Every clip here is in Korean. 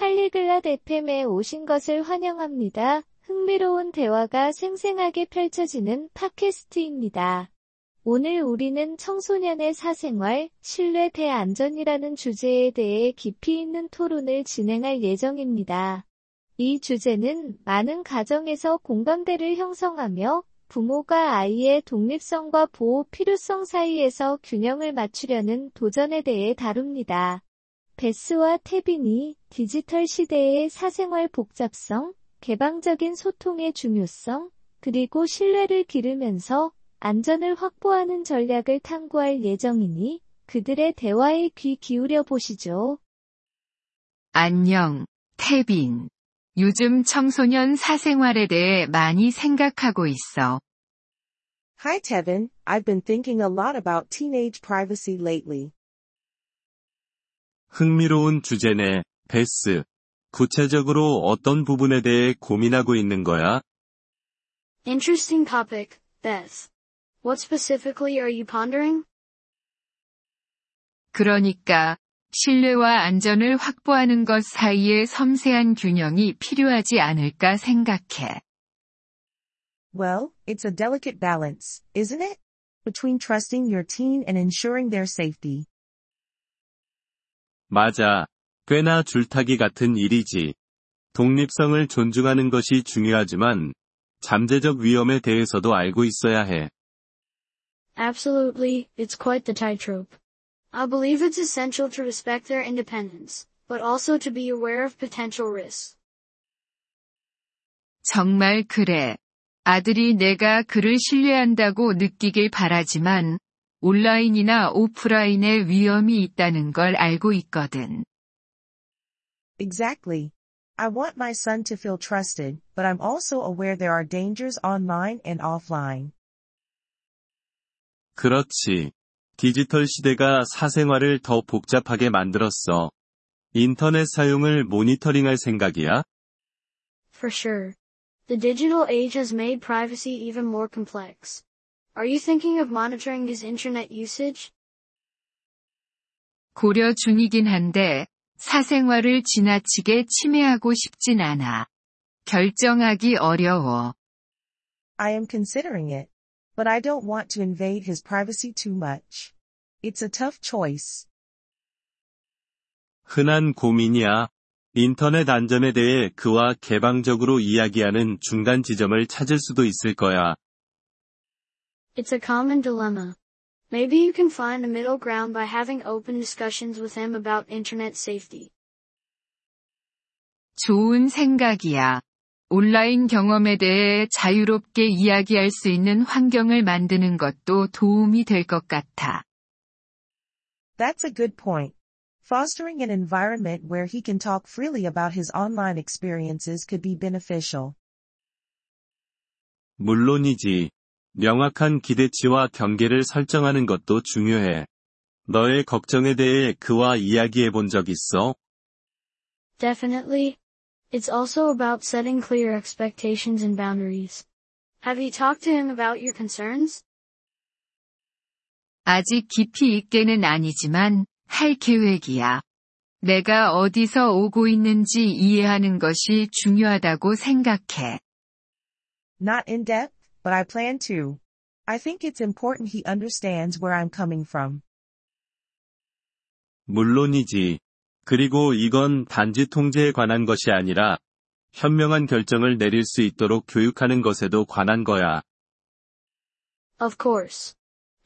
팔리글랏 FM에 오신 것을 환영합니다. 흥미로운 대화가 생생하게 펼쳐지는 팟캐스트입니다. 오늘 우리는 청소년의 사생활, 신뢰 대안전이라는 주제에 대해 깊이 있는 토론을 진행할 예정입니다. 이 주제는 많은 가정에서 공감대를 형성하며 부모가 아이의 독립성과 보호 필요성 사이에서 균형을 맞추려는 도전에 대해 다룹니다. 베스와 태빈이 디지털 시대의 사생활 복잡성, 개방적인 소통의 중요성, 그리고 신뢰를 기르면서 안전을 확보하는 전략을 탐구할 예정이니 그들의 대화에 귀 기울여 보시죠. 안녕, 태빈. 요즘 청소년 사생활에 대해 많이 생각하고 있어. Hi Tevin, I've been thinking a lot about teenage privacy lately. 흥미로운 주제네, 베스. 구체적으로 어떤 부분에 대해 고민하고 있는 거야? Interesting topic, Beth. What specifically are you pondering? 그러니까, 신뢰와 안전을 확보하는 것 사이의 섬세한 균형이 필요하지 않을까 생각해. Well, it's a delicate balance, isn't it? Between trusting your teen and ensuring their safety. 맞아. 꽤나 줄타기 같은 일이지. 독립성을 존중하는 것이 중요하지만, 잠재적 위험에 대해서도 알고 있어야 해. Absolutely, it's quite the tightrope. I believe it's essential to respect their independence, but also to be aware of potential risks. 정말 그래. 아들이 내가 그를 신뢰한다고 느끼길 바라지만, 온라인이나 오프라인의 위험이 있다는 걸 알고 있거든. Exactly. I want my son to feel trusted, but I'm also aware there are dangers online and offline. 그렇지. 디지털 시대가 사생활을 더 복잡하게 만들었어. 인터넷 사용을 모니터링할 생각이야? For sure. The digital age has made privacy even more complex. Are you thinking of monitoring his internet usage? 고려 중이긴 한데, 사생활을 지나치게 침해하고 싶진 않아. 결정하기 어려워. I am considering it. But I don't want to invade his privacy too much. It's a tough choice. 흔한 고민이야. 인터넷 안전에 대해 그와 개방적으로 이야기하는 중간 지점을 찾을 수도 있을 거야. It's a common dilemma. Maybe you can find a middle ground by having open discussions with him about internet safety. 좋은 생각이야. 온라인 경험에 대해 자유롭게 이야기할 수 있는 환경을 만드는 것도 도움이 될 것 같아. That's a good point. Fostering an environment where he can talk freely about his online experiences could be beneficial. 물론이지. 명확한 기대치와 경계를 설정하는 것도 중요해. 너의 걱정에 대해 그와 이야기해 본 적 있어? Definitely. It's also about setting clear expectations and boundaries. Have you talked to him about your concerns? 아직 깊이 있게는 아니지만, 할 계획이야. 내가 어디서 오고 있는지 이해하는 것이 중요하다고 생각해. Not in depth, but I plan to. I think it's important he understands where I'm coming from. 물론이지. 그리고 이건 단지 통제에 관한 것이 아니라 현명한 결정을 내릴 수 있도록 교육하는 것에도 관한 거야. Of course.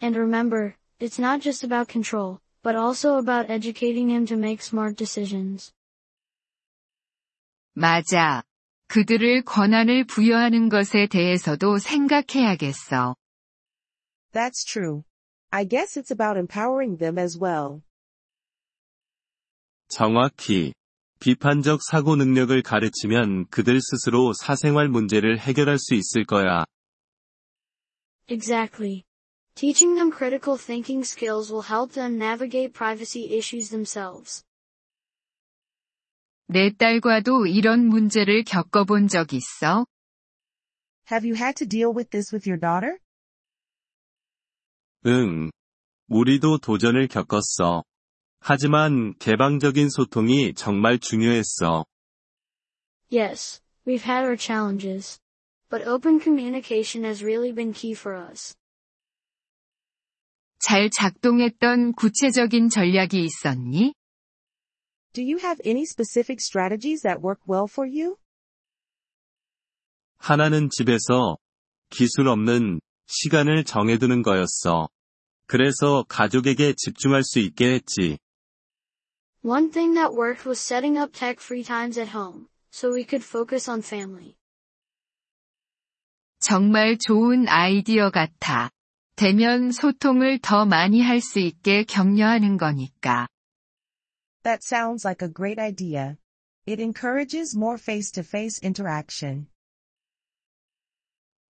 And remember, it's not just about control, but also about educating him to make smart decisions. 맞아. 그들을 권한을 부여하는 것에 대해서도 생각해야겠어. That's true. I guess it's about empowering them as well. 정확히. 비판적 사고 능력을 가르치면 그들 스스로 사생활 문제를 해결할 수 있을 거야. Exactly. Teaching them critical thinking skills will help them navigate privacy issues themselves. 내 딸과도 이런 문제를 겪어본 적 있어? Have you had to deal with this with your daughter? 응. 우리도 도전을 겪었어. 하지만 개방적인 소통이 정말 중요했어. Yes, we've had our challenges. But open communication has really been key for us. 잘 작동했던 구체적인 전략이 있었니? Do you have any specific strategies that work well for you? 하나는 집에서 기술 없는 시간을 정해두는 거였어. 그래서 가족에게 집중할 수 있게 했지. One thing that worked was setting up tech-free times at home, so we could focus on family. 정말 좋은 아이디어 같아. 대면 소통을 더 많이 할 수 있게 격려하는 거니까. That sounds like a great idea. It encourages more face-to-face interaction.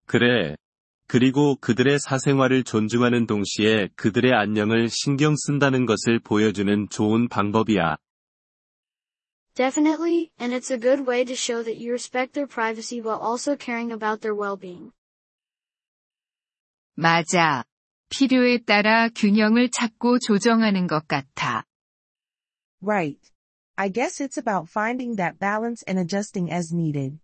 그래. 그리고 그들의 사생활을 존중하는 동시에 그들의 안녕을 신경 쓴다는 것을 보여주는 좋은 방법이야. Definitely, and it's a good way to show that you respect their privacy while also caring about their well-being. 맞아. 필요에 따라 균형을 찾고 조정하는 것 같아. Right. I guess it's about finding that balance and adjusting as needed.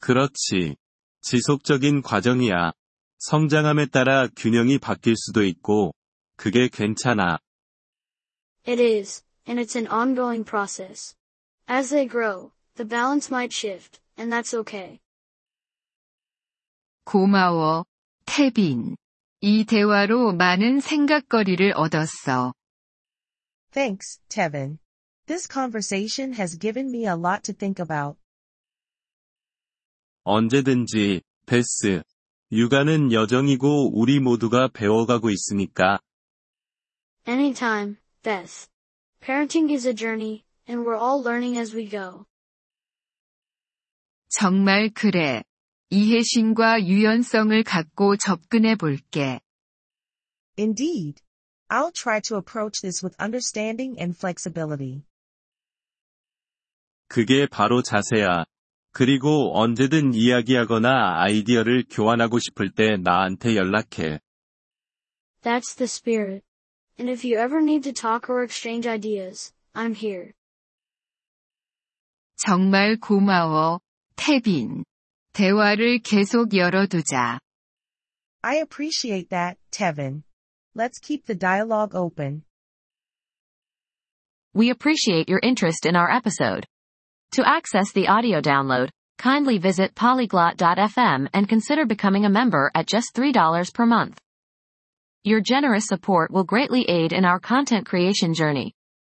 그렇지. 지속적인 과정이야. 성장함에 따라 균형이 바뀔 수도 있고, 그게 괜찮아. It is, and it's an ongoing process. As they grow, the balance might shift, and that's okay. 고마워, 태빈. 이 대화로 많은 생각거리를 얻었어. Thanks, Tevin. This conversation has given me a lot to think about. 언제든지, 베스. 육아는 여정이고 우리 모두가 배워가고 있으니까. Anytime, Beth. Parenting is a journey, and we're all learning as we go. 정말 그래. 이해심과 유연성을 갖고 접근해 볼게. Indeed. I'll try to approach this with understanding and flexibility. 그게 바로 자세야. 그리고 언제든 이야기하거나 아이디어를 교환하고 싶을 때 나한테 연락해. That's the spirit. And if you ever need to talk or exchange ideas, I'm here. 정말 고마워, 태빈. 대화를 계속 열어두자. I appreciate that, Tevin. Let's keep the dialogue open. We appreciate your interest in our episode. To access the audio download, kindly visit polyglot.fm and consider becoming a member at just $3 per month. Your generous support will greatly aid in our content creation journey.